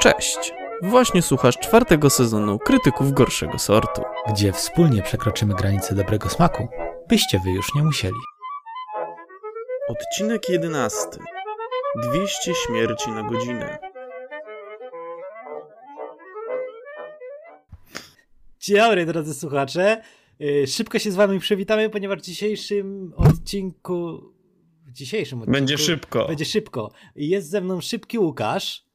Cześć! Właśnie słuchasz czwartego sezonu Krytyków Gorszego Sortu. gdzie wspólnie przekroczymy granice dobrego smaku, byście wy już nie musieli. Odcinek 11. 200 śmierci na godzinę. Dzień dobry, drodzy słuchacze. Yy, Szybko się z wami przywitamy, ponieważ w dzisiejszym odcinku... W dzisiejszym odcinku... Będzie szybko. Będzie szybko. I Jest ze mną szybki Łukasz.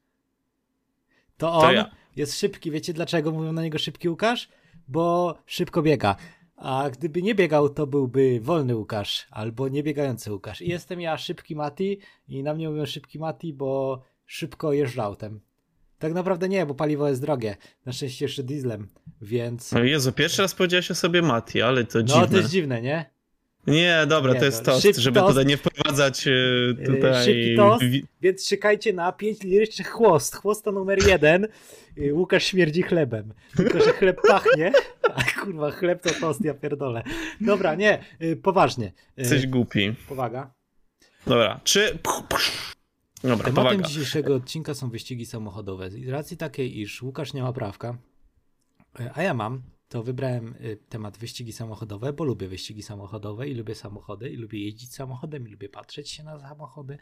To on ja. jest szybki. Wiecie dlaczego mówią na niego szybki Łukasz? Bo szybko biega. A gdyby nie biegał, to byłby wolny Łukasz albo niebiegający Łukasz. I jestem ja, szybki Mati i na mnie mówią szybki Mati, bo szybko jeżdżę autem. Tak naprawdę nie, bo paliwo jest drogie. Na szczęście jeszcze dieslem, więc... O Jezu, pierwszy raz powiedziałeś o sobie Mati, ale to No dziwne. to jest dziwne, nie? Nie, dobra, Nie, to jest to tost, szybki żeby tost. tutaj nie wprowadzać e, tutaj... Szybki tost, wi- więc czekajcie na pięć lirycznych chłost. Chłosta numer jeden. Yy, Łukasz śmierdzi chlebem. Tylko, że chleb pachnie. A kurwa, chleb to tost, ja pierdolę. Dobra, nie, yy, poważnie. Jesteś głupi. Powaga. Dobra, czy... Dobra, Tematem powaga. dzisiejszego odcinka są wyścigi samochodowe. Z racji takiej, iż Łukasz nie ma prawka, a ja mam, to wybrałem yy, temat wyścigi samochodowe, bo lubię wyścigi samochodowe i lubię samochody i lubię jeździć samochodem i lubię patrzeć się na samochody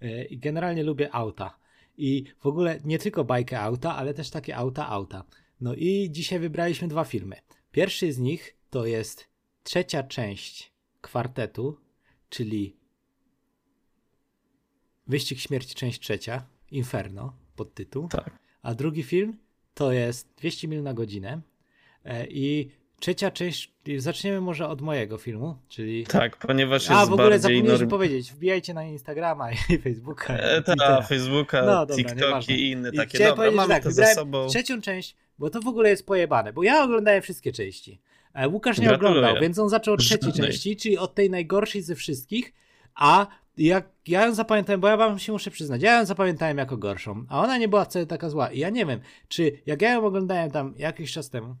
yy, i generalnie lubię auta. I w ogóle nie tylko bajkę auta, ale też takie auta auta. No i dzisiaj wybraliśmy dwa filmy. Pierwszy z nich to jest trzecia część kwartetu, czyli Wyścig Śmierci, część trzecia, Inferno, podtytuł. Tak. A drugi film to jest 200 mil na godzinę. E, I trzecia część, zaczniemy może od mojego filmu, czyli... Tak, ponieważ jest A, w ogóle zapomnieliśmy norm- powiedzieć, wbijajcie na Instagrama i Facebooka. E, i ta, Twittera. Facebooka, No dobra, i inne I takie. Dobra, mamy tak, to za sobą. trzecią część, bo to w ogóle jest pojebane, bo ja oglądałem wszystkie części. E, Łukasz nie Gratuluję. oglądał, więc on zaczął od trzeciej Żadnej. części, czyli od tej najgorszej ze wszystkich, a jak ja ją zapamiętałem, bo ja wam się muszę przyznać, ja ją zapamiętałem jako gorszą, a ona nie była wcale taka zła. I ja nie wiem, czy jak ja ją oglądałem tam jakiś czas temu,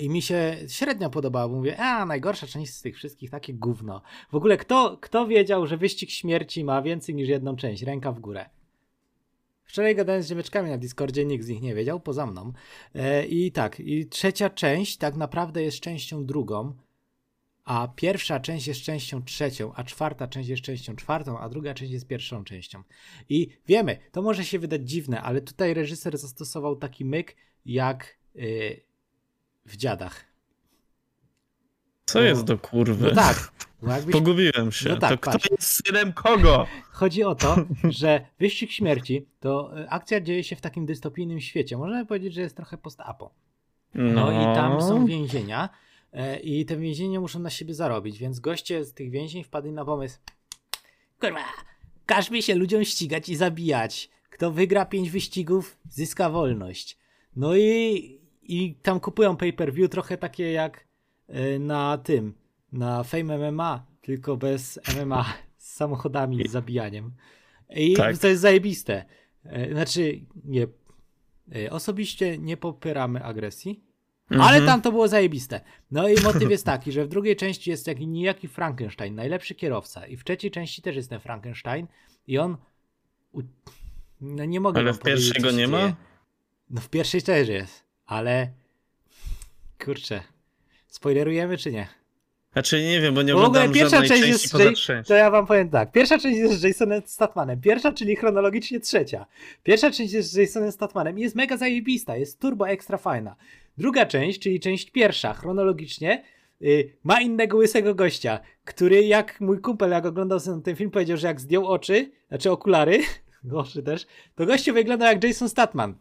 i mi się średnio podobało. Mówię, a najgorsza część z tych wszystkich, takie gówno. W ogóle kto, kto wiedział, że wyścig śmierci ma więcej niż jedną część? Ręka w górę. Wczoraj gadałem z ziemeczkami na Discordzie, nikt z nich nie wiedział, poza mną. E, I tak, i trzecia część tak naprawdę jest częścią drugą, a pierwsza część jest częścią trzecią, a czwarta część jest częścią czwartą, a druga część jest pierwszą częścią. I wiemy, to może się wydać dziwne, ale tutaj reżyser zastosował taki myk jak y, w dziadach. Co jest do kurwy? No tak, bo jakbyś Pogubiłem się. No tak, to kto patrz. jest synem kogo? Chodzi o to, że wyścig śmierci to e, akcja dzieje się w takim dystopijnym świecie. Można powiedzieć, że jest trochę post-apo. No, i tam są więzienia e, i te więzienia muszą na siebie zarobić, więc goście z tych więzień wpadli na pomysł kurwa, każmy się ludziom ścigać i zabijać. Kto wygra pięć wyścigów, zyska wolność. No i, i tam kupują pay-per-view trochę takie jak e, na tym, na Fame MMA, tylko bez MMA, z samochodami, z zabijaniem. I Tak. to jest zajebiste. E, Znaczy, nie, e, osobiście nie popieramy agresji, Mhm. ale tam to było zajebiste. No i motyw jest taki, że w drugiej części jest taki niejaki Frankenstein, najlepszy kierowca. I w trzeciej części też jest ten Frankenstein. I on. No nie mogę Ale w pierwszej go nie ma? No w pierwszej też jest, ale. Kurczę. Spoilerujemy czy nie? Znaczy nie wiem, bo nie w ogóle oglądam pierwsza część jest. poza część. To ja wam powiem tak. Pierwsza część jest z Jasonem Statmanem. Pierwsza, czyli chronologicznie trzecia. Pierwsza część jest z Jasonem Statmanem i jest mega zajebista, jest turbo ekstra fajna. Druga część, czyli część pierwsza, chronologicznie, y, ma innego łysego gościa, który jak mój kumpel, jak oglądał sobie ten film, powiedział, że jak zdjął oczy, znaczy okulary, oczy też, to gościu wygląda jak Jason Statman.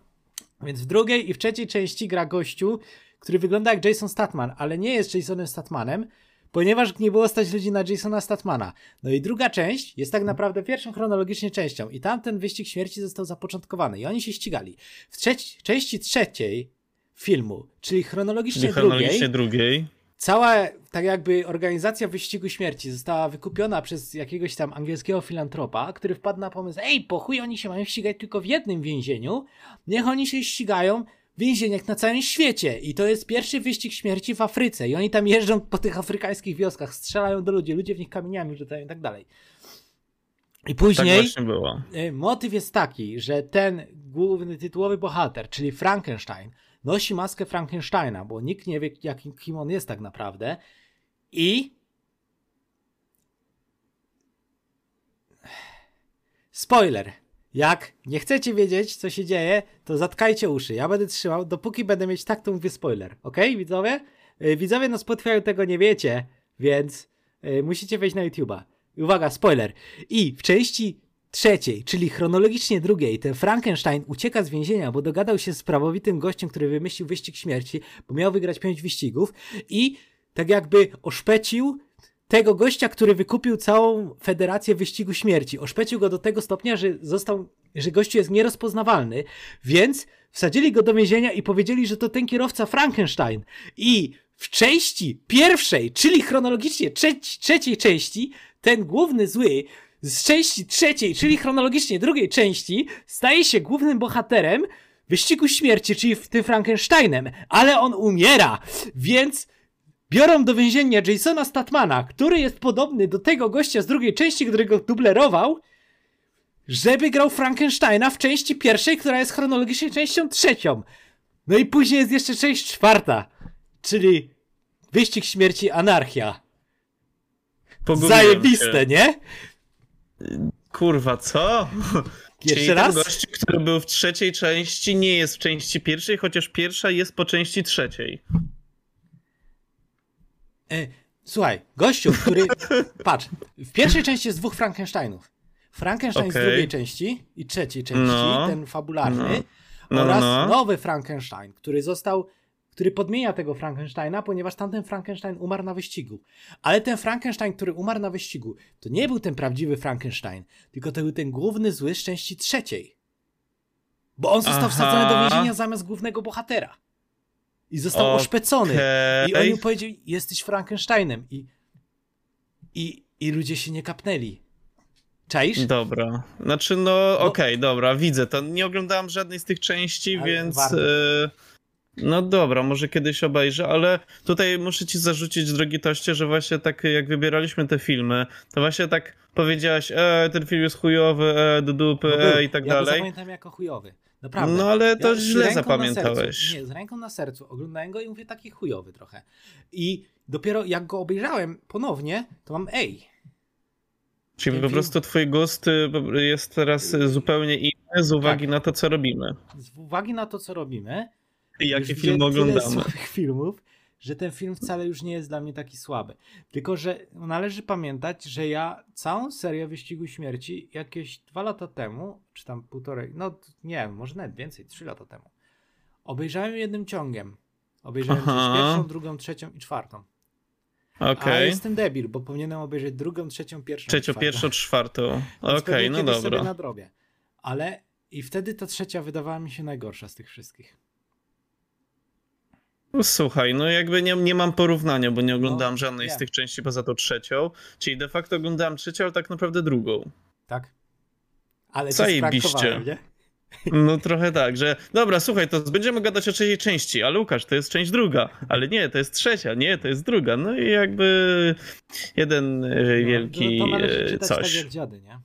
Więc w drugiej i w trzeciej części gra gościu, który wygląda jak Jason Statman, ale nie jest Jasonem Statmanem, ponieważ nie było stać ludzi na Jasona Statmana. No i druga część jest tak naprawdę pierwszą chronologicznie częścią i tam ten wyścig śmierci został zapoczątkowany i oni się ścigali. W trzeci, części trzeciej filmu, czyli chronologicznie, Czyli chronologicznie drugiej, drugiej. Cała tak jakby organizacja wyścigu śmierci została wykupiona przez jakiegoś tam angielskiego filantropa, który wpadł na pomysł, ej, po chuj oni się mają ścigać tylko w jednym więzieniu, niech oni się ścigają w więzieniach na całym świecie. I to jest pierwszy wyścig śmierci w Afryce. I oni tam jeżdżą po tych afrykańskich wioskach, strzelają do ludzi, ludzie w nich kamieniami rzucają i tak dalej. I Tak później y, motyw jest taki, że ten główny tytułowy bohater, czyli Frankenstein, nosi maskę Frankensteina, bo nikt nie wie, jakim, kim on jest tak naprawdę. I. Spoiler. Jak nie chcecie wiedzieć, co się dzieje, to zatkajcie uszy. Ja będę trzymał, dopóki będę mieć tak, to mówię spoiler. Ok, widzowie? Yy, widzowie na Spotify tego nie wiecie, więc yy, musicie wejść na YouTube'a. Uwaga, spoiler. I w części trzeciej, czyli chronologicznie drugiej, ten Frankenstein ucieka z więzienia, bo dogadał się z prawowitym gościem, który wymyślił wyścig śmierci, bo miał wygrać pięć wyścigów i tak jakby oszpecił tego gościa, który wykupił całą federację wyścigu śmierci. Oszpecił go do tego stopnia, że został, że gościu jest nierozpoznawalny, więc wsadzili go do więzienia i powiedzieli, że to ten kierowca Frankenstein. I w części pierwszej, czyli chronologicznie trzeci, trzeciej części, ten główny zły z części trzeciej, czyli chronologicznie drugiej części, staje się głównym bohaterem wyścigu śmierci, czyli w tym Frankensteinem, ale on umiera, więc biorą do więzienia Jasona Statmana, który jest podobny do tego gościa z drugiej części, którego dublerował, żeby grał Frankensteina w części pierwszej, która jest chronologicznie częścią trzecią. No i później jest jeszcze część czwarta, czyli Wyścig Śmierci Anarchia. Pogubiłem Zajebiste, się. nie? Kurwa, co? Jeszcze Czyli raz? ten gość, który był w trzeciej części, nie jest w części pierwszej, chociaż pierwsza jest po części trzeciej. E, słuchaj, gościu, który. Patrz, w pierwszej części jest dwóch Frankensteinów. Frankenstein z Okej. drugiej części i trzeciej części, No. ten fabularny, No. No, oraz no. nowy Frankenstein, który został. Który podmienia tego Frankensteina, ponieważ tamten Frankenstein umarł na wyścigu. Ale ten Frankenstein, który umarł na wyścigu, to nie był ten prawdziwy Frankenstein, tylko to był ten główny zły z części trzeciej. Bo on został Aha. wsadzony do więzienia zamiast głównego bohatera. I został Okej. oszpecony. I oni mu powiedzieli, jesteś Frankensteinem. I, i, I ludzie się nie kapnęli. Czaisz? Dobra. Znaczy, no okej, dobra, widzę to. Nie oglądałem żadnej z tych części, więc. warto. E, no dobra, może kiedyś obejrzę, ale tutaj muszę ci zarzucić, drogi toście, że właśnie tak jak wybieraliśmy te filmy, to właśnie tak powiedziałaś, e, ten film jest chujowy, e, do dupy, No e, i tak ja go dalej. zapamiętam jako chujowy. Naprawdę. No ale to Ja źle zapamiętałeś. sercu- Nie, z ręką na sercu. Oglądałem go i mówię taki chujowy trochę. I dopiero jak go obejrzałem ponownie, to mam ej. Czyli ten po film- prostu twój gust y, jest teraz y, zupełnie inny z uwagi Tak. na to, co robimy. Z uwagi na to, co robimy, I jakie filmy tyle oglądamy. słabych filmów, że ten film wcale już nie jest dla mnie taki słaby. Tylko, że należy pamiętać, że ja całą serię Wyścigu Śmierci jakieś dwa lata temu, czy tam półtorej, no nie, może nawet więcej, trzy lata temu, obejrzałem jednym ciągiem. Obejrzałem pierwszą, drugą, trzecią i czwartą. A Okej. jestem debil, bo powinienem obejrzeć drugą, trzecią, pierwszą. Trzecią, czwartą. pierwszą, czwartą. Okej, pewnie no kiedyś sobie dobra. nadrobię. Ale i wtedy ta trzecia wydawała mi się najgorsza z tych wszystkich. No, Słuchaj, no jakby nie, nie mam porównania, bo nie oglądałem No, żadnej z wiem. tych części poza tą trzecią. Czyli de facto oglądałem trzecią, ale tak naprawdę drugą. Tak? Ale Zajebiście. nie? No trochę tak, że dobra, słuchaj, to będziemy gadać o trzeciej części, a Łukasz, to jest część druga, ale nie, to jest trzecia, nie, to jest druga. No i jakby jeden e, wielki No, to należy e, tak coś. jak dziady, nie?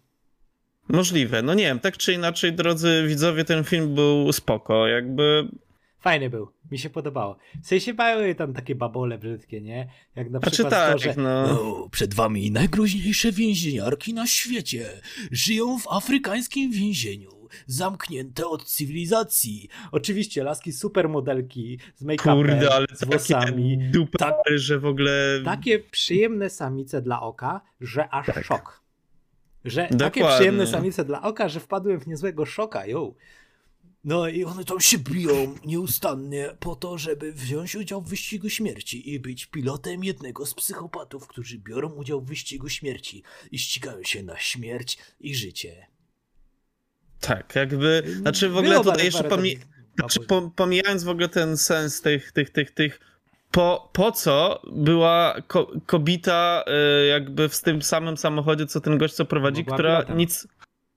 Możliwe, no nie wiem, tak czy inaczej, drodzy widzowie, ten film był spoko, jakby... Fajny był, mi się podobało. W sensie były tam takie babole brzydkie, nie? Jak na przykład tak, to, że no. "No, przed wami najgroźniejsze więzieniarki na świecie. Żyją w afrykańskim więzieniu, zamknięte od cywilizacji. Oczywiście laski supermodelki z make-upem, Kurde, ale z takie włosami. dupy, Tak. że w ogóle... Takie przyjemne samice dla oka, że aż szok. Że takie Dokładnie. przyjemne samice dla oka, że wpadłem w niezłego szoka, yo. No i one tam się biją nieustannie po to, żeby wziąć udział w wyścigu śmierci i być pilotem jednego z psychopatów, którzy biorą udział w wyścigu śmierci i ścigają się na śmierć i życie. Tak, jakby... Znaczy w ogóle Było tutaj jeszcze pomij... Znaczy, po, pomijając w ogóle ten sens tych, tych, tych, tych po, po co była ko, kobita y, jakby w tym samym samochodzie, co ten gość, co prowadzi, Bo była która nic,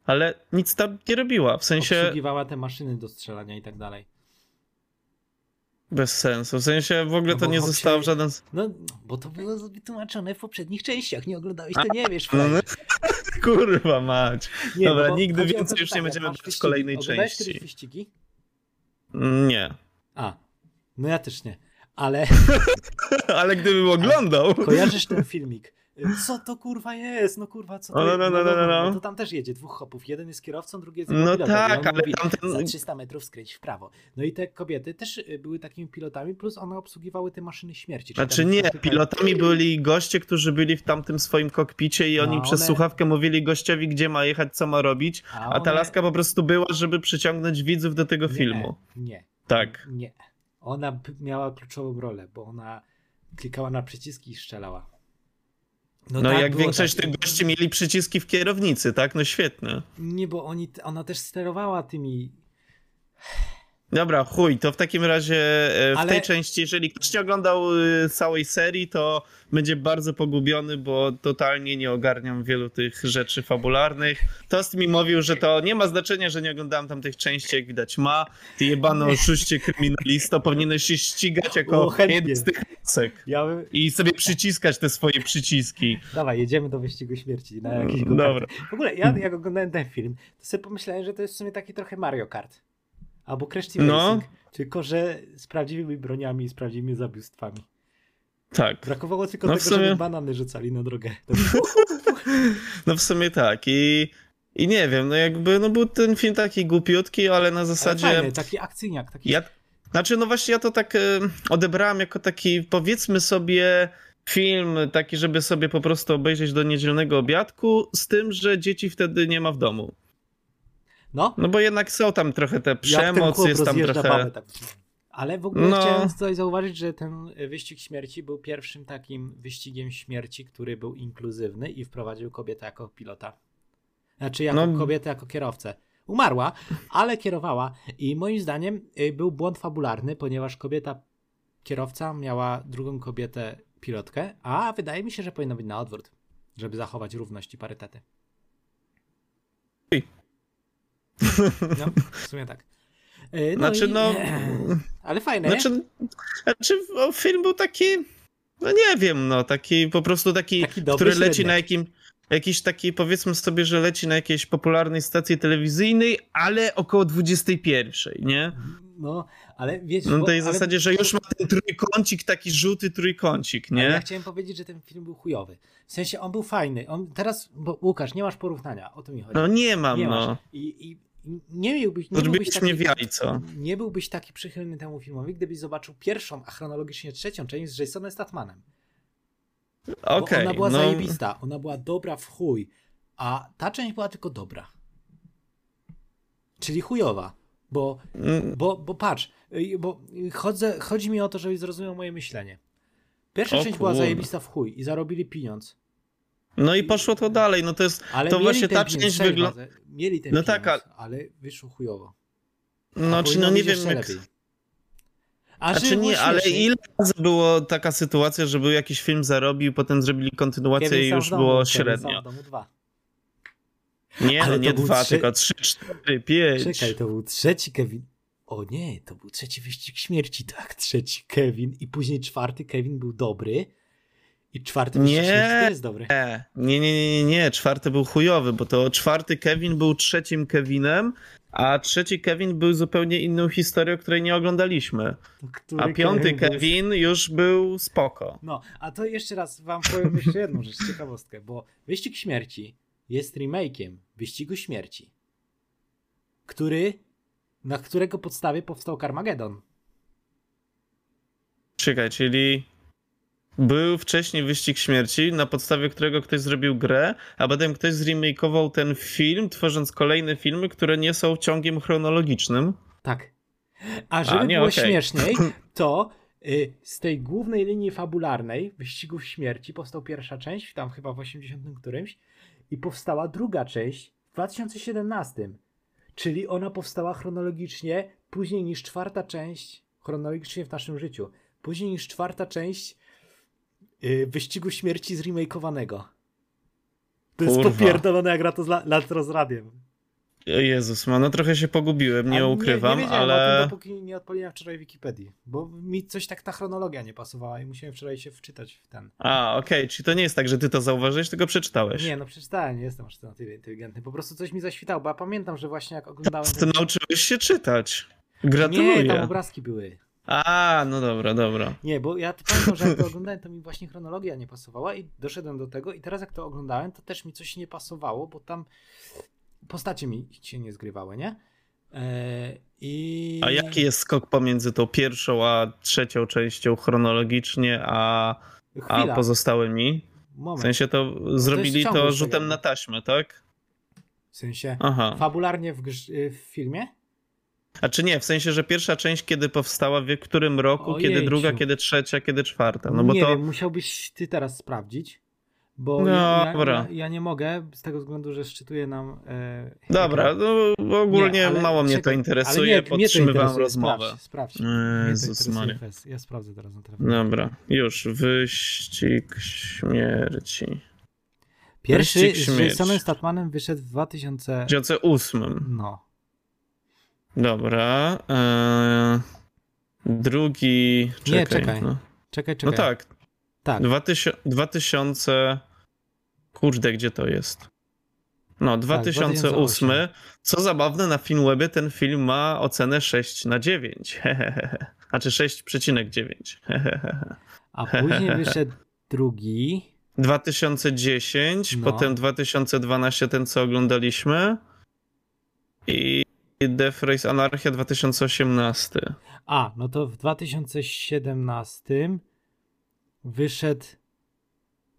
ale nic tam nie robiła, w sensie, Obsługiwała te maszyny do strzelania i tak dalej. Bez sensu. W sensie w ogóle No to nie zostało w żaden... No, bo to było wytłumaczone w poprzednich częściach. Nie oglądałeś, to nie wiesz. No, frajerze. kurwa mać. Nie, Dobra, bo nigdy więcej już nie tak, będziemy brać kolejnej części. kiedyś wyścigi? Nie. A, no ja też nie. Ale Ale gdybym oglądał... kojarzysz ten filmik? Co to kurwa jest? No kurwa, co to no, jest? no, no, no, no. to tam też jedzie dwóch chłopów. Jeden jest kierowcą, drugi jest No pilotem. Tak, ale mówi, tamten- Za 300 metrów skręć w prawo. No i te kobiety też y, były takimi pilotami, plus one obsługiwały te maszyny śmierci. Znaczy nie, pilotami byli goście, którzy byli w tamtym swoim kokpicie i oni No, przez one- słuchawkę mówili gościowi, gdzie ma jechać, co ma robić, A a ta one- laska po prostu była, żeby przyciągnąć widzów do tego Nie, filmu. Nie, Tak. nie. Ona miała kluczową rolę, bo ona klikała na przyciski i strzelała. No, tak, jak większość tak. tych gości mieli przyciski w kierownicy, tak? No świetnie. Nie, bo oni, ona też sterowała tymi Dobra, chuj, to w takim razie e, w Ale- tej części, jeżeli ktoś nie oglądał e, całej serii, to będzie bardzo pogubiony, bo totalnie nie ogarniam wielu tych rzeczy fabularnych. Tost mi mówił, że to nie ma znaczenia, że nie oglądałem tam tych części, jak widać ma. Ty jebany oszuście kryminalisto, powinieneś się ścigać jako jeden z tych lasek. Ja bym... I sobie przyciskać te swoje przyciski. Dawaj, jedziemy do wyścigu śmierci na jakiś Mm, Dobra. W ogóle, ja jak oglądałem ten film, to sobie pomyślałem, że to jest w sumie taki trochę Mario Kart. Albo Crash Team No. Racing. Tylko, że z prawdziwymi broniami i z prawdziwymi zabójstwami. Tak. Brakowało tylko No tego, sumie- żeby banany rzucali na drogę. No w sumie tak. I, i nie wiem, no jakby, no był ten film taki głupiutki, ale na Ale zasadzie... fajny, taki akcyjniak. Taki... Ja, znaczy, no właśnie ja to tak e, odebrałem jako taki, powiedzmy sobie, film taki, żeby sobie po prostu obejrzeć do niedzielnego obiadku, z tym, że dzieci wtedy nie ma w domu. No, No bo jednak są tam trochę te przemoc, jest tam trochę... babę, tak. Ale w ogóle No. chciałem tutaj zauważyć, że ten wyścig śmierci był pierwszym takim wyścigiem śmierci, który był inkluzywny i wprowadził kobietę jako pilota. Znaczy jako No. kobietę jako kierowcę. Umarła, ale kierowała i moim zdaniem y, był błąd fabularny, ponieważ kobieta kierowca miała drugą kobietę pilotkę, a wydaje mi się, że powinno być na odwrót, żeby zachować równość i parytety. No, w sumie tak. Y, Znaczy, i- no... Ale fajne, nie? Znaczy, znaczy film był taki, no nie wiem, no taki po prostu taki, Taki który leci średniak. na jakim, jakiś taki, powiedzmy sobie, że leci na jakiejś popularnej stacji telewizyjnej, ale około 21, nie? No, ale wiecie... No bo- tej ale- zasadzie, że już ma ten trójkącik, taki żółty trójkącik, Ale Ja nie? chciałem powiedzieć, że ten film był chujowy. W sensie on był fajny. On teraz, bo Łukasz, nie masz porównania, o to mi chodzi. No nie mam, nie no. i i nie miałbyś, nie byłbyś taki, jajco. nie byłbyś taki przychylny temu filmowi, gdybyś zobaczył pierwszą, a chronologicznie trzecią część z Jasonem Statmanem. Bo Okej, ona była no. zajebista, ona była dobra w chuj, a ta część była tylko dobra. Czyli chujowa, bo Mm, bo, bo patrz, y, bo chodzę, chodzi mi o to, żebyś zrozumiał moje myślenie. Pierwsza O część była kurde. zajebista w chuj i zarobili pieniądz. No i poszło to dalej, no to jest, Ale to właśnie ta pieniądz, część wygląda, Mieli ten No no tak, pieniądz, ale wyszło chujowo. A no czy no nie wiem jak... lepiej. A było nie, ale ile razy było taka sytuacja, że był jakiś film zarobił, potem zrobili kontynuację Kevin i już domu, było średnio. domu dwa. Nie, Ale no nie dwa, trzy- tylko trzy, cztery, pięć. Czekaj, to był trzeci Kevin. O nie, to był trzeci wyścig śmierci, tak, trzeci Kevin i później czwarty Kevin był dobry i czwarty Nie. jest dobry. Nie, nie, nie, nie, nie, czwarty był chujowy, bo to czwarty Kevin był trzecim Kevinem, a trzeci Kevin był zupełnie inną historią, której nie oglądaliśmy. A piąty był- Kevin już był spoko. No, a to jeszcze raz wam powiem jeszcze jedną rzecz, ciekawostkę, bo Wyścig Śmierci jest remake'iem Wyścigu Śmierci, który, na którego podstawie powstał Carmageddon. Czekaj, czyli był wcześniej wyścig śmierci, na podstawie którego ktoś zrobił grę, a potem ktoś zremakeował ten film, tworząc kolejne filmy, które nie są ciągiem chronologicznym. Tak. A żeby nie, było okej. śmieszniej, to y, z tej głównej linii fabularnej Wyścigów Śmierci powstała pierwsza część, tam chyba w 80 którymś, i powstała druga część w 2017. Czyli ona powstała chronologicznie później niż czwarta część, chronologicznie w naszym życiu, później niż czwarta część Wyścigu Śmierci zremakeowanego. To jest Kurwa. popierdolone jak gra to z, la, lat z radiem. Jezus, ma, no trochę się pogubiłem, nie A ukrywam, nie, nie wiedziałem ale... o tym, dopóki nie odpaliłem wczoraj Wikipedii, bo mi coś tak ta chronologia nie pasowała i musiałem wczoraj się wczytać w ten. A, okej, czyli to nie jest tak, że ty to zauważyłeś, tylko przeczytałeś. Nie, no przeczytałem, nie jestem aż na tyle inteligentny. Po prostu coś mi zaświtało, bo ja pamiętam, że właśnie jak oglądałem... Ty nauczyłeś się czytać. Nie, Gratuluję. tam obrazki były. A, no dobra, dobra. Nie, bo ja pamiętam, że jak to oglądałem, to mi właśnie chronologia nie pasowała i doszedłem do tego i teraz jak to oglądałem, to też mi coś nie pasowało, bo tam postacie mi się nie zgrywały, nie? Eee, I... A jaki jest skok pomiędzy tą pierwszą a trzecią częścią chronologicznie, a, a pozostałymi? W moment. sensie to zrobili to ciągłość rzutem na taśmę, tak? W sensie Aha. fabularnie w, w filmie? A czy nie, w sensie, że pierwsza część kiedy powstała, w którym roku, kiedy druga, kiedy trzecia, kiedy czwarta? No bo nie to... wiem, musiałbyś ty teraz sprawdzić, bo No, ja, dobra. ja, ja nie mogę z tego względu, że szczytuje nam... E, Dobra, no ogólnie Nie, ale mało mnie czekaj, to interesuje, nie, mnie to podtrzymywałem interesuje, rozmowę. Sprawdź, sprawdź. Jezus Maria. Ja sprawdzę teraz na telefonie. Dobra, już. Wyścig śmierci. Pierwszy Wyścig z śmierci. Jasonem Statmanem wyszedł w 2000... W 2008. No. Dobra. Eee, drugi. Czekaj, Nie, czekaj. No, Czekaj, czekaj. no tak. Tak. 2000, 2000. Kurde, gdzie to jest? No, 2008. 2008. Co zabawne, na Filmwebie ten film ma ocenę 6 na 9. Znaczy 6,9. A później wyszedł drugi. 2010, No. potem 2012 ten co oglądaliśmy i Death Race Anarchia 2018. A, no to w 2017 wyszedł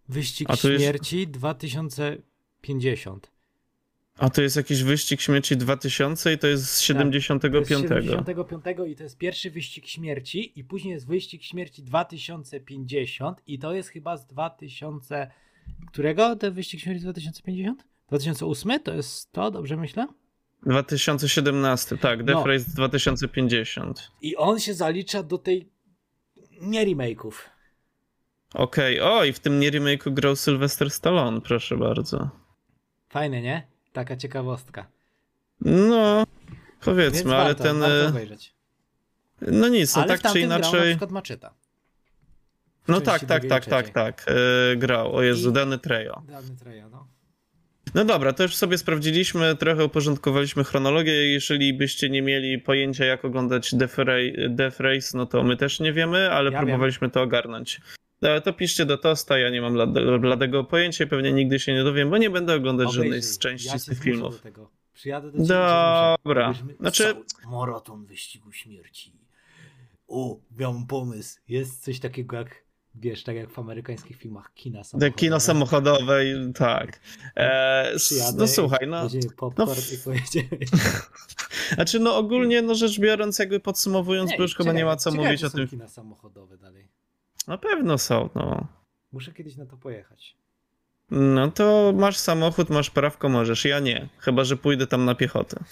Wyścig to jest- Śmierci 2050. A to jest jakiś wyścig śmierci 2000 i to jest z 75. To jest 75 i to jest pierwszy Wyścig Śmierci i później jest Wyścig Śmierci 2050 i to jest chyba z 2000... Którego ten Wyścig Śmierci 2050? 2008? To jest to, dobrze myślę? 2017, tak, Death No. Race 2050. I on się zalicza do tej nie remake'ów. Okej, o i w tym nie remake'u grał Sylvester Stallone, proszę bardzo. Fajne, nie? Taka ciekawostka. No, Więc powiedzmy, ale warto, ten... warto e, obejrzeć. No nic, no ale tak czy grał na inaczej... przykład Macheta. W No tak, tak, tak, tak, tak, e, grał, o Jezu, I- Danny Trejo. Dawny Trejo, no. No dobra, to już sobie sprawdziliśmy, trochę uporządkowaliśmy chronologię. Jeżeli byście nie mieli pojęcia, jak oglądać Death, Ra- Death Race, no to my też nie wiemy, ale Ja próbowaliśmy to ogarnąć. E, To piszcie do Tosta, ja nie mam blade- bladego pojęcia i pewnie nigdy się nie dowiem, bo nie będę oglądać żadnej Obejrzyj. z części ja z tych filmów. Do tego. Przyjadę do ciebie. Dobra. Obejrzymy Znaczy- Maraton wyścigu śmierci. O, miałem pomysł. Jest coś takiego jak, wiesz, tak jak w amerykańskich filmach kina samochodowe. kino samochodowe, i- tak. E, no słuchaj, no. No. Znaczy, no ogólnie, no rzecz biorąc, jakby podsumowując, bo już chyba nie ma co ciekawe, mówić o tym. kina samochodowe dalej. Na pewno są, no. Muszę kiedyś na to pojechać. No to masz samochód, masz prawko, możesz. Ja nie. Chyba, że pójdę tam na piechotę.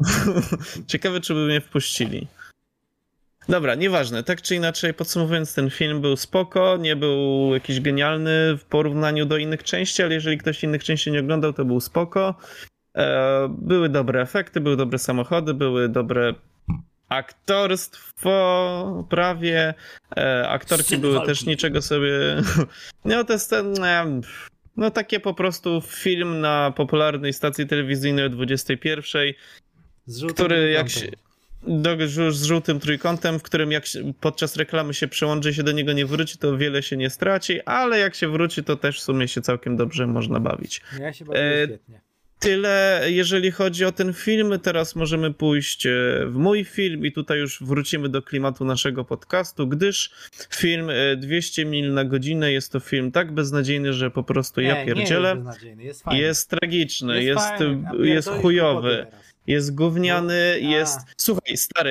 Ciekawe, czy by mnie wpuścili. Dobra, nieważne. Tak czy inaczej, podsumowując, ten film był spoko, nie był jakiś genialny w porównaniu do innych części, ale jeżeli ktoś innych części nie oglądał, to był spoko. E, były dobre efekty, były dobre samochody, były dobre aktorstwo prawie. E, aktorki Sceny były walki. też niczego sobie... No to jest ten... e, No takie po prostu film na popularnej stacji telewizyjnej o 21, Z żółtym który jak się... żu- z żółtym trójkątem, w którym jak podczas reklamy się przełączy i się do niego nie wróci, to wiele się nie straci, ale jak się wróci, to też w sumie się całkiem dobrze można bawić. Ja się bawię E, świetnie. Tyle, jeżeli chodzi o ten film. Teraz możemy pójść e, w mój film i tutaj już wrócimy do klimatu naszego podcastu, gdyż film e, 200 mil na godzinę jest to film tak beznadziejny, że po prostu ja Nie, pierdzielę. Nie jest beznadziejny, jest fajny. Jest tragiczny, jest, fajny, a jest chujowy. Jest gówniany, A. jest... Słuchaj, stary,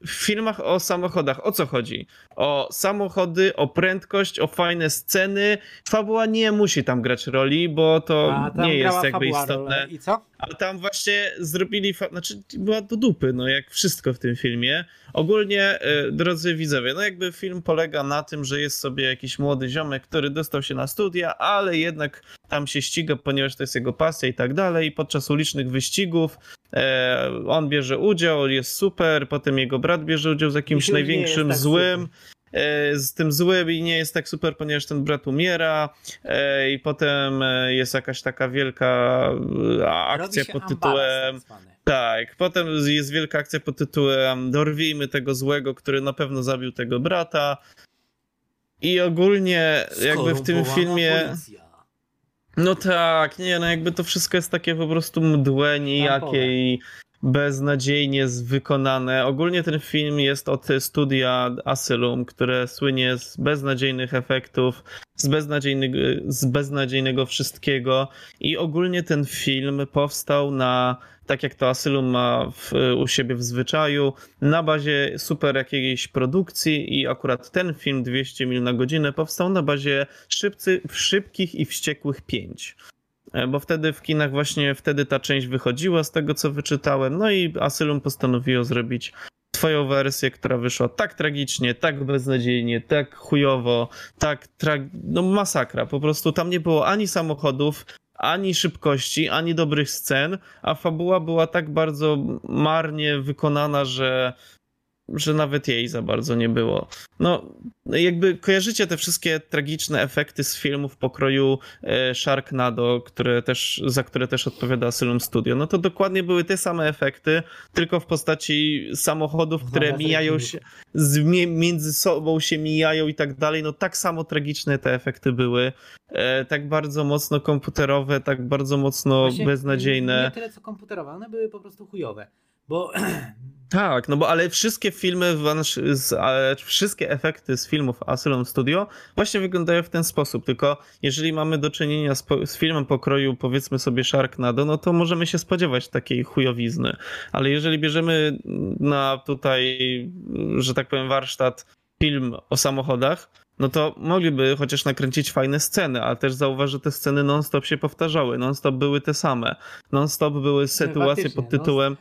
y, w filmach o samochodach o co chodzi? O samochody, o prędkość, o fajne sceny. Fabuła nie musi tam grać roli, bo to A nie jest jakby istotne. I co? Ale tam właśnie zrobili, znaczy była do dupy, no jak wszystko w tym filmie. Ogólnie, e, drodzy widzowie, no jakby film polega na tym, że jest sobie jakiś młody ziomek, który dostał się na studia, ale jednak tam się ściga, ponieważ to jest jego pasja i tak dalej. Podczas ulicznych wyścigów e, on bierze udział, jest super, potem jego brat bierze udział z jakimś największym tak złym. super. E, Z tym złym i nie jest tak super, ponieważ ten brat umiera, e, i potem e, jest jakaś taka wielka akcja pod tytułem. tak. Tak, potem jest wielka akcja pod tytułem Dorwijmy tego złego, który na pewno zabił tego brata. I ogólnie jakby w tym filmie. policja. No tak, nie, no jakby to wszystko jest takie po prostu mdłe, nijakie i beznadziejnie wykonane. Ogólnie ten film jest od studia Asylum, które słynie z beznadziejnych efektów, z beznadziejnego, z beznadziejnego wszystkiego i ogólnie ten film powstał na, tak jak to Asylum ma w, u siebie w zwyczaju, na bazie super jakiejś produkcji i akurat ten film 200 mil na godzinę powstał na bazie szybcy, szybkich i wściekłych 5. E, Bo wtedy w kinach właśnie wtedy ta część wychodziła z tego co wyczytałem. No i Asylum postanowiło zrobić swoją wersję, która wyszła tak tragicznie, tak beznadziejnie, tak chujowo, tak tra- no masakra. Po prostu tam nie było ani samochodów, ani szybkości, ani dobrych scen, a fabuła była tak bardzo marnie wykonana, że że nawet jej za bardzo nie było. No, jakby kojarzycie te wszystkie tragiczne efekty z filmów pokroju e, Sharknado, które też, za które też odpowiada Asylum Studio. No to dokładnie były te same efekty, tylko w postaci samochodów, które Zamiast mijają się, z, między sobą się mijają i tak dalej. No tak samo tragiczne te efekty były. E, tak bardzo mocno komputerowe, tak bardzo mocno Właśnie beznadziejne. Nie tyle co komputerowe, one były po prostu chujowe. Bo Tak, no bo ale wszystkie filmy, wszystkie efekty z filmów Asylum Studio właśnie wyglądają w ten sposób, tylko jeżeli mamy do czynienia z, z filmem pokroju powiedzmy sobie Sharknado, no to możemy się spodziewać takiej chujowizny, ale jeżeli bierzemy na tutaj, że tak powiem warsztat film o samochodach, no to mogliby chociaż nakręcić fajne sceny, ale też zauważ, że te sceny non-stop się powtarzały, non-stop były te same, non-stop były sytuacje faktycznie, pod tytułem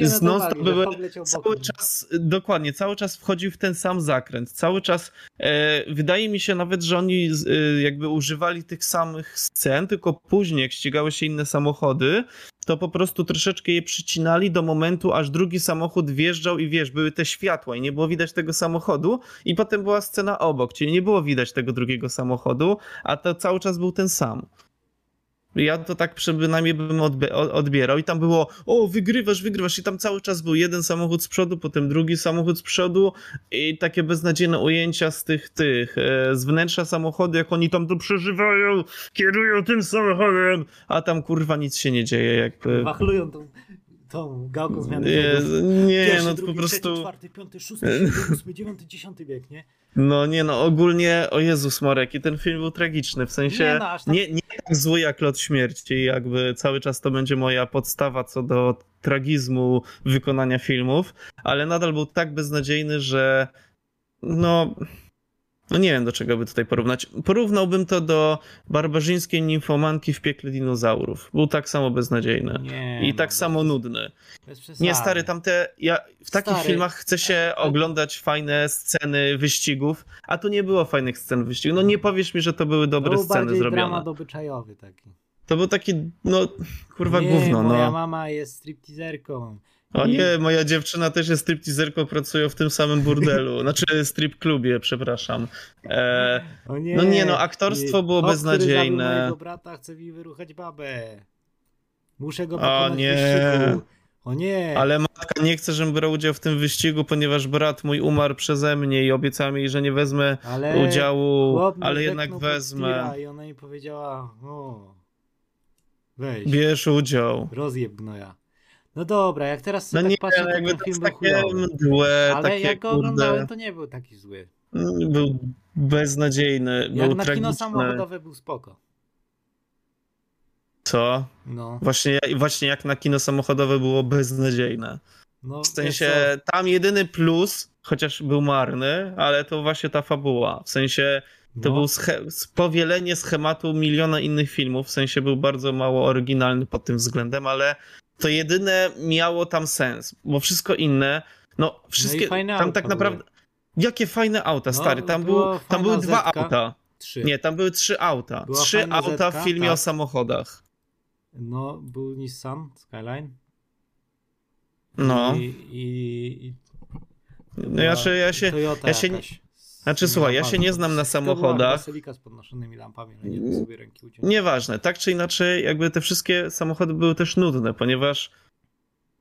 z to non-stop uwagi, były cały czas, dokładnie, cały czas wchodził w ten sam zakręt. Cały czas, e, wydaje mi się nawet, że oni e, jakby używali tych samych scen, tylko później, jak ścigały się inne samochody, to po prostu troszeczkę je przycinali do momentu, aż drugi samochód wjeżdżał i wiesz, były te światła i nie było widać tego samochodu i potem była scena obok, czyli nie było widać tego drugiego samochodu, a to cały czas był ten sam. Ja to tak przynajmniej bym odbierał. I tam było, o wygrywasz, wygrywasz. I tam cały czas był jeden samochód z przodu, potem drugi samochód z przodu. I takie beznadziejne ujęcia z tych, tych, e, z wnętrza samochodu, jak oni tam to przeżywają, kierują tym samochodem, a tam kurwa nic się nie dzieje, jakby. Wachlują tą, tą gałką zmiany Nie, biegów. nie Pierwszy, no drugi, po prostu... trzeci, czwarty, piąty, szósty, siódmy, ósmy, dziewiąty, dziesiąty bieg, nie? No nie no, ogólnie, o Jezus Marek, i ten film był tragiczny, w sensie Nie nie, no, aż tak- nie, tak zły jak Lot Śmierci, jakby cały czas to będzie moja podstawa co do tragizmu wykonania filmów, ale nadal był tak beznadziejny, że no... No nie wiem, do czego by tutaj porównać. Porównałbym to do barbarzyńskiej nimfomanki w piekle dinozaurów. Był tak samo beznadziejny. Nie, I tak no, samo bez- nudny. Nie, stary, tamte. Ja w takich Stary, filmach chcę się oglądać fajne sceny wyścigów, a tu nie było fajnych scen wyścigów. No nie powiesz mi, że to były dobre to był sceny zrobione. dramat obyczajowy taki. To był taki, no, kurwa nie, gówno, moja no. mama jest stripteaserką. O nie, moja dziewczyna też jest stripteaserką, pracują w tym samym burdelu. Znaczy strip klubie, przepraszam. E, O nie, No nie, no, aktorstwo było Hop, beznadziejne. Który mojego brata chce mi wyruchać babę. Muszę go O pokonać nie. w wyścigu. O nie. ale matka nie chce, żebym brał udział w tym wyścigu, ponieważ brat mój umarł przeze mnie i obiecałem jej, że nie wezmę ale udziału, ale jednak wezmę. I ona mi powiedziała, o, weź, Bierz udział. rozjeb gnoja. No dobra, jak teraz No sobie nie, tak patrzę, no to ten film był takie mdłe, Ale takie jak go kurde, oglądałem, to nie był taki zły. był beznadziejny, Jak był na kino samochodowe był spoko. Co? No, Właśnie, właśnie jak na kino samochodowe było beznadziejne. no W sensie tam jedyny plus, chociaż był marny, ale to właśnie ta fabuła. W sensie to no, był sche- powielenie schematu miliona innych filmów, w sensie był bardzo mało oryginalny pod tym względem, ale to jedyne miało tam sens, bo wszystko inne, no wszystkie, fajne tam tak naprawdę, jakie fajne auta, No, stary, tam, była był, tam były dwa Zetka. auta, Trzy. nie, tam były trzy auta, Była trzy auta Zetka, w filmie o tak. samochodach. No, był Nissan Skyline. No, I, i, i no ja, się, ja się, ja się jakaś z Znaczy, słuchaj, ja się nie znam na samochodach. Z podnoszonymi lampami, ale nie sobie ręki uciąć. Nieważne, tak czy inaczej, jakby te wszystkie samochody były też nudne, ponieważ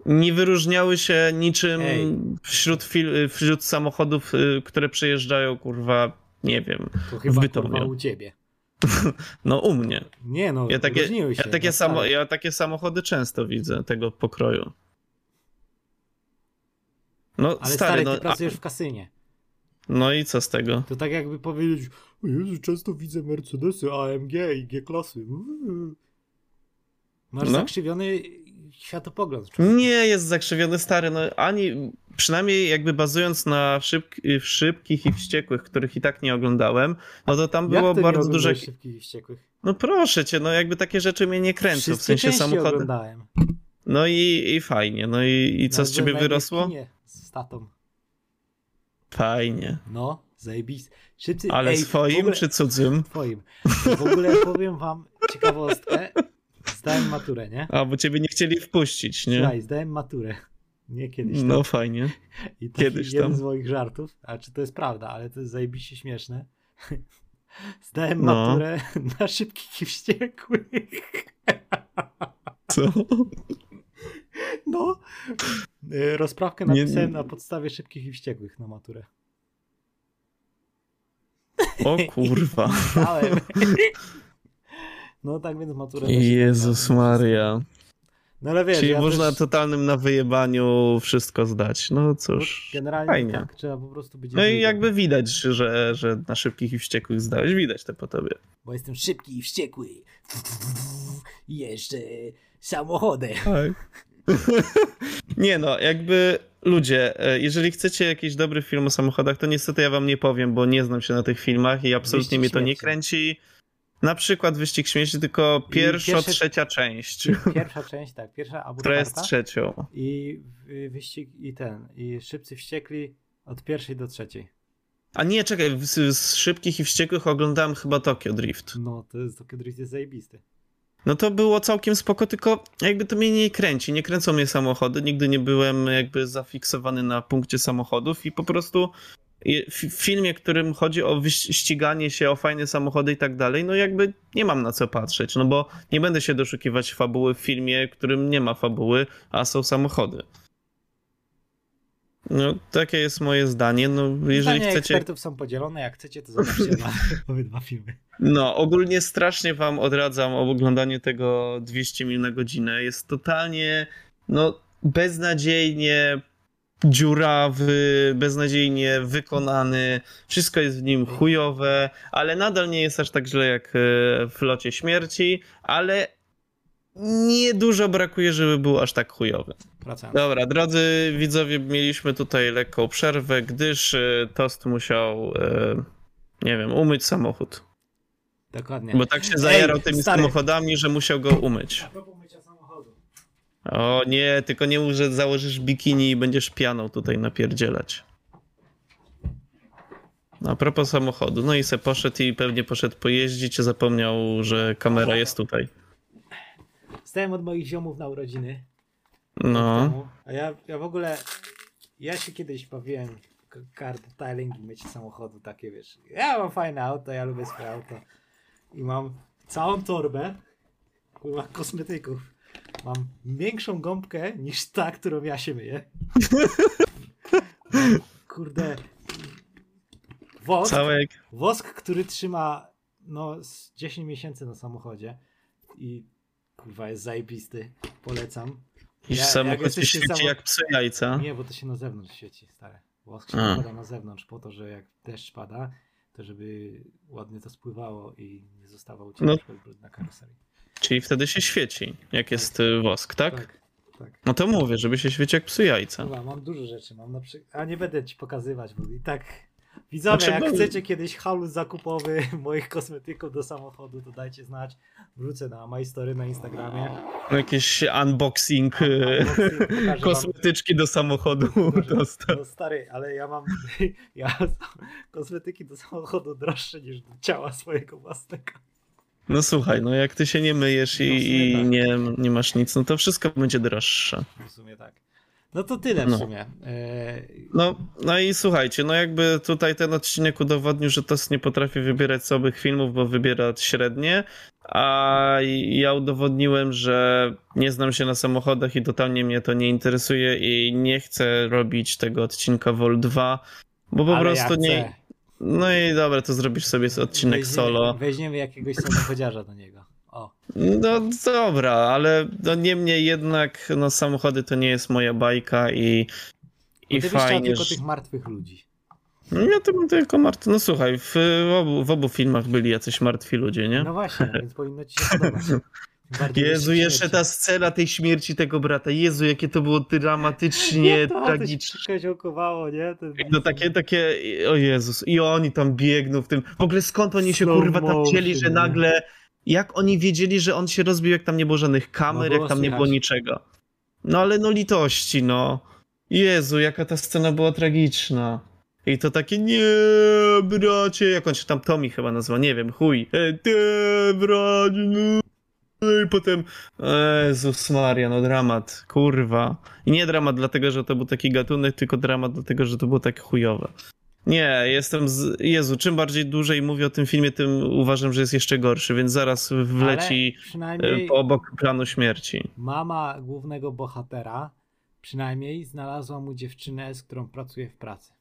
nie wyróżniały się niczym Ej. wśród, fil- wśród samochodów, y, które przejeżdżają, kurwa, nie wiem, To chyba Bytomiu. kurwa u ciebie. no u mnie. Nie no, Ja takie, się. ja takie, no, samo, ja takie samochody często widzę, tego pokroju. No Ale stary, stary, no, ty pracujesz w kasynie. No i co z tego? To tak jakby powiedzieć, Jezu, często widzę Mercedesy, AMG i G-klasy. Masz No. zakrzywiony światopogląd. Nie jest zakrzywiony stary, no ani przynajmniej jakby bazując na szyb, w szybkich i wściekłych, których i tak nie oglądałem, no to tam Jak było to bardzo nie oglądałeś szybkich i wściekłych? No proszę cię, no jakby takie rzeczy mnie nie kręcą, w Wszystkie sensie części samochody. oglądałem. No i, i fajnie, no i, i co z Nawet ciebie wyrosło? kinie Z tatą. Fajnie. No, zajebis. Szybcy, Ale ej, swoim ogóle- czy cudzym? Twoim. W ogóle powiem wam ciekawostkę. Zdałem maturę, nie? A, bo ciebie nie chcieli wpuścić, nie? Słuchaj, zdałem maturę. Nie kiedyś tam. No fajnie. I taki kiedyś jeden tam. z moich żartów, a czy to jest prawda, ale to jest zajebiście śmieszne. Zdałem No. maturę na szybkich i wściekłych. Co? No. Y, Rozprawkę Nie- napisałem na podstawie szybkich i wściekłych na maturę. O kurwa. No tak więc maturę. Jezus. Maria. No ale wiesz, Czyli ja można też, totalnym na wyjebaniu wszystko zdać. No no, cóż. generalnie fajnie. tak, trzeba po prostu być No i jakby widać, że, że na szybkich i wściekłych zdałeś. Widać to po tobie. Bo jestem szybki i wściekły. I jeszcze samochodem. Tak. nie no, jakby ludzie, e, jeżeli chcecie jakiś dobry film o samochodach, to niestety ja wam nie powiem, bo nie znam się na tych filmach i absolutnie mnie to nie kręci. Na przykład Wyścig Śmierci, tylko pierwsza, trzecia część, Pierwsza część, tak, pierwsza albo która jest trzecią. I wyścig i ten, i szybcy wściekli od pierwszej do trzeciej. A nie, czekaj, z, z Szybkich i Wściekłych oglądałem chyba Tokyo Drift. No, to jest to Drift jest zajebisty. No to było całkiem spoko, tylko jakby to mnie nie kręci, nie kręcą mnie samochody, nigdy nie byłem jakby zafiksowany na punkcie samochodów i po prostu w filmie, którym chodzi o ściganie się, o fajne samochody i tak dalej, no jakby nie mam na co patrzeć, no bo nie będę się doszukiwać fabuły w filmie, w którym nie ma fabuły, a są samochody. No, takie jest moje zdanie. No, jeżeli Zdania chcecie. ekspertów są podzielone, jak chcecie, to zobaczcie na obydwa filmy. No, ogólnie strasznie wam odradzam oglądanie tego 200 mil na godzinę. Jest totalnie, no, beznadziejnie dziurawy, beznadziejnie wykonany. Wszystko jest w nim chujowe, ale nadal nie jest aż tak źle jak e, w Locie Śmierci, ale nie dużo brakuje, żeby był aż tak chujowy. Dobra, drodzy widzowie, mieliśmy tutaj lekką przerwę, gdyż e, Tost musiał, e, nie wiem, umyć samochód. Dokładnie. Bo tak się zajarał Ej, tymi stary. samochodami, że musiał go umyć. A propos mycia samochodu. O nie, tylko nie mów, że założysz bikini i będziesz pianą tutaj napierdzielać. A propos samochodu, no i se poszedł i pewnie poszedł pojeździć, a zapomniał, że kamera jest tutaj. Stałem od moich ziomów na urodziny. No, A ja, ja w ogóle, ja się kiedyś bawiłem k- car detailing i mycie samochodu, takie wiesz. Ja mam fajne auto, ja lubię swoje auto. I mam całą torbę, kurwa, kosmetyków. Mam większą gąbkę niż ta, którą ja się myję. Mam, Kurde. Wosk, całe... wosk, który trzyma no z 10 miesięcy na samochodzie. I kurwa jest zajebisty. Polecam. Jakiś Ja- samochód się świeci samo- jak pse jajca. Nie, bo to się na zewnątrz świeci, stare. Wosk się A. nakłada na zewnątrz po to, że jak deszcz pada, to żeby ładnie to spływało i nie zostawał u ciebie No. na karoserii. Czyli wtedy się świeci, jak jest y, wosk, tak? Tak, tak. No to mówię, żeby się świecił jak psu jajca. Dobra, mam dużo rzeczy. Mam na przykład. A nie będę ci pokazywać, bo i tak. Widzowie, Znaczy, jak bo- chcecie kiedyś halus zakupowy moich kosmetyków do samochodu, to dajcie znać. Wrócę na My Story na Instagramie. Jakiś unboxing Unboxing, pokażę wam. kosmetyczki do samochodu dostał. No stary, ale ja mam ja kosmetyki do samochodu droższe niż do ciała swojego własnego. No słuchaj, no jak ty się nie myjesz No i, i tak. nie, nie masz nic, no to wszystko będzie droższe. W sumie tak. No to tyle w No. sumie. E, No, no i słuchajcie, no jakby tutaj ten odcinek udowodnił, że TOS nie potrafi wybierać słabych filmów, bo wybiera średnie, a ja udowodniłem, że nie znam się na samochodach i totalnie mnie to nie interesuje i nie chcę robić tego odcinka Vol 2, bo po ale prostu ja nie... No i dobra, to zrobisz sobie odcinek Weźmiemy- solo. Weźmiemy jakiegoś samochodziarza do niego. O. No dobra, ale no niemniej jednak no samochody to nie jest moja bajka i, I chciał fajnie, tylko że... tych martwych ludzi. No Ja to bym tylko martwy. No słuchaj, w, obu, w obu filmach byli jacyś martwi ludzie, nie? No właśnie, więc powinno ci się podobać. Bardziej Jezu, jeszcze ta scena tej śmierci tego brata. Jezu, jakie to było dramatycznie to, tragiczne. To się koziołkowało, nie? Ten... No takie, takie, o Jezus, i oni tam biegną w tym. W ogóle skąd oni się Slow kurwa tam wzięli, motion, że nie? nagle. Jak oni wiedzieli, że on się rozbił, jak tam nie było żadnych kamer, No było jak tam nie słychać. było niczego. No ale no litości, no. Jezu, jaka ta scena była tragiczna. I to takie, nie, bracie, jak on się tam Tommy chyba nazywa, nie wiem, chuj. E, ty, bracie, no. No I potem, Jezus Maria, no dramat, kurwa. I nie dramat dlatego, że to był taki gatunek, tylko dramat dlatego, że to było tak chujowe. Nie, jestem z... Jezu, czym bardziej dłużej mówię o tym filmie, tym uważam, że jest jeszcze gorszy, więc zaraz wleci e, przynajmniej po obok planu śmierci. mama głównego bohatera przynajmniej znalazła mu dziewczynę, z którą pracuje w pracy.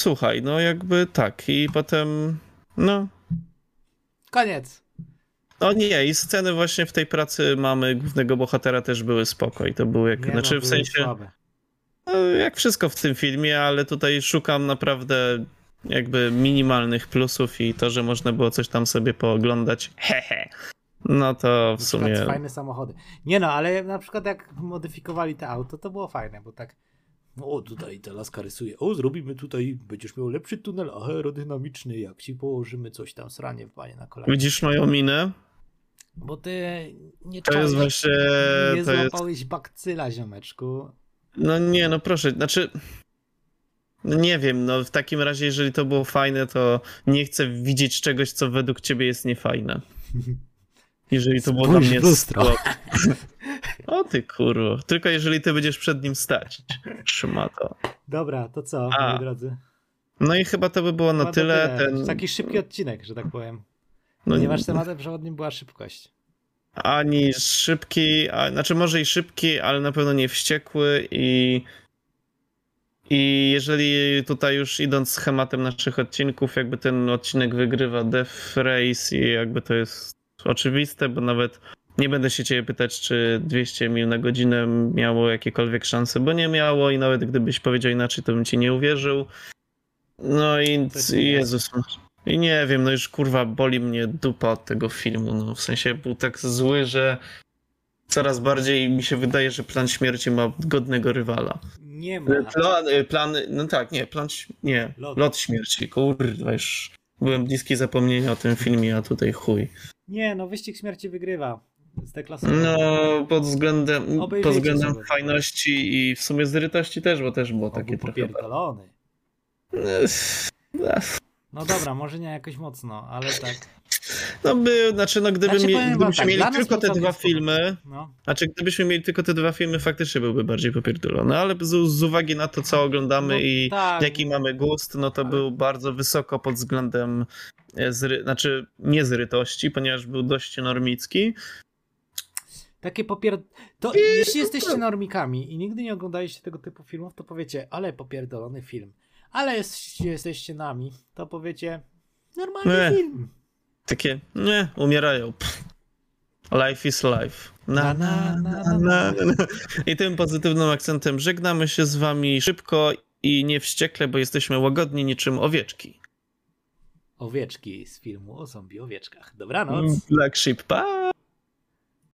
Słuchaj, no jakby tak i potem, no... Koniec! No nie, i sceny właśnie w tej pracy mamy głównego bohatera też były spoko i to było jak, Nie znaczy no, w sensie... Słabe. No, jak wszystko w tym filmie, ale tutaj szukam naprawdę jakby minimalnych plusów i to, że można było coś tam sobie pooglądać. Hehe. No to w sumie. fajne samochody. Nie no, ale na przykład jak modyfikowali te auto, to było fajne, bo tak o, tutaj ta laska rysuje. O, zrobimy tutaj, będziesz miał lepszy tunel aerodynamiczny, jak ci położymy coś tam sranie w panie na kolanie. Widzisz moją minę? Bo ty nie To jest właśnie. nie To jest. złapałeś bakcyla, ziomeczku. No nie, no proszę, znaczy. No nie wiem, no w takim razie, jeżeli to było fajne, to nie chcę widzieć czegoś, co według ciebie jest niefajne. Jeżeli to było dla Spójrz mnie. w lustro. O ty kurwo. Tylko jeżeli ty będziesz przed nim stać. Trzyma to. Dobra, to co, A, moi drodzy? No i chyba to by było na Chyba to tyle. Ten, Taki szybki odcinek, że tak powiem. no, Ponieważ tematem przewodnim była szybkość. Ani szybki, a, znaczy może i szybki, ale na pewno nie wściekły i i jeżeli tutaj już idąc schematem naszych odcinków, jakby ten odcinek wygrywa Death Race i jakby to jest oczywiste, bo nawet nie będę się ciebie pytać, czy 200 mil na godzinę miało jakiekolwiek szanse, bo nie miało i nawet gdybyś powiedział inaczej, to bym ci nie uwierzył. No i Jezus. I nie wiem, no już kurwa boli mnie dupa od tego filmu. No w sensie był tak zły, że coraz bardziej mi się wydaje, że plan śmierci ma godnego rywala. Nie ma. Plan, plan no tak, nie, plan, nie, Lot. lot, śmierci, kurwa już byłem bliski zapomnienia o tym filmie, a tutaj chuj. Nie, no wyścig śmierci wygrywa. No, pod względem, pod względem sobie. fajności i w sumie zrytości też, bo też było takie trochę... popierdolony. No dobra, może nie jakoś mocno, ale tak. No by, znaczy no gdyby Znaczy, gdybyśmy tak, mieli tylko te dwa filmy, No. Znaczy, gdybyśmy mieli tylko te dwa filmy, faktycznie byłby bardziej popierdolony, ale z, z uwagi na to, co oglądamy No i tak. jaki mamy gust, no to Ale- był bardzo wysoko pod względem e, zry, znaczy nie zrytości, ponieważ był dość normicki. Takie popier... To jeśli jesteście normikami i nigdy nie oglądaliście tego typu filmów, to powiecie, ale popierdolony film. Ale jeśli jesteście nami, to powiecie, normalny Nie. film. Takie, nie, umierają. Pff. Life is life. Na, na, na, na, na. I tym pozytywnym akcentem żegnamy się z wami szybko i niewściekle, bo jesteśmy łagodni niczym owieczki. owieczki z filmu o zombie owieczkach. Dobranoc. Black Sheep, pa!